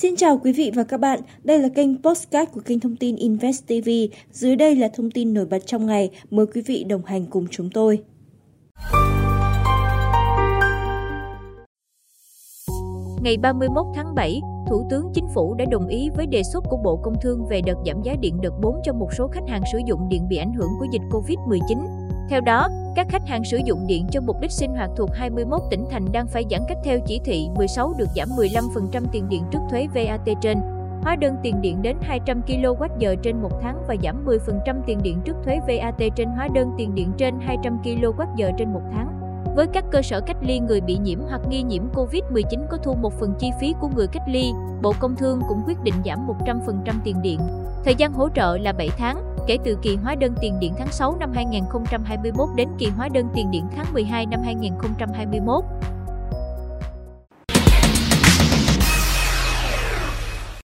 Xin chào quý vị và các bạn, đây là kênh Postcard của kênh thông tin Invest TV. Dưới đây là thông tin nổi bật trong ngày, mời quý vị đồng hành cùng chúng tôi. Ngày 31 tháng 7, Thủ tướng Chính phủ đã đồng ý với đề xuất của Bộ Công Thương về đợt giảm giá điện đợt 4 cho một số khách hàng sử dụng điện bị ảnh hưởng của dịch Covid-19. Theo đó, các khách hàng sử dụng điện cho mục đích sinh hoạt thuộc 21 tỉnh thành đang phải giãn cách theo chỉ thị 16 được giảm 15% tiền điện trước thuế VAT trên hóa đơn tiền điện đến 200 kWh trên một tháng và giảm 10% tiền điện trước thuế VAT trên hóa đơn tiền điện trên 200 kWh trên một tháng. Với các cơ sở cách ly người bị nhiễm hoặc nghi nhiễm COVID-19 có thu một phần chi phí của người cách ly, Bộ Công Thương cũng quyết định giảm 100% tiền điện. Thời gian hỗ trợ là 7 tháng, kể từ kỳ hóa đơn tiền điện tháng 6 năm 2021 đến kỳ hóa đơn tiền điện tháng 12 năm 2021.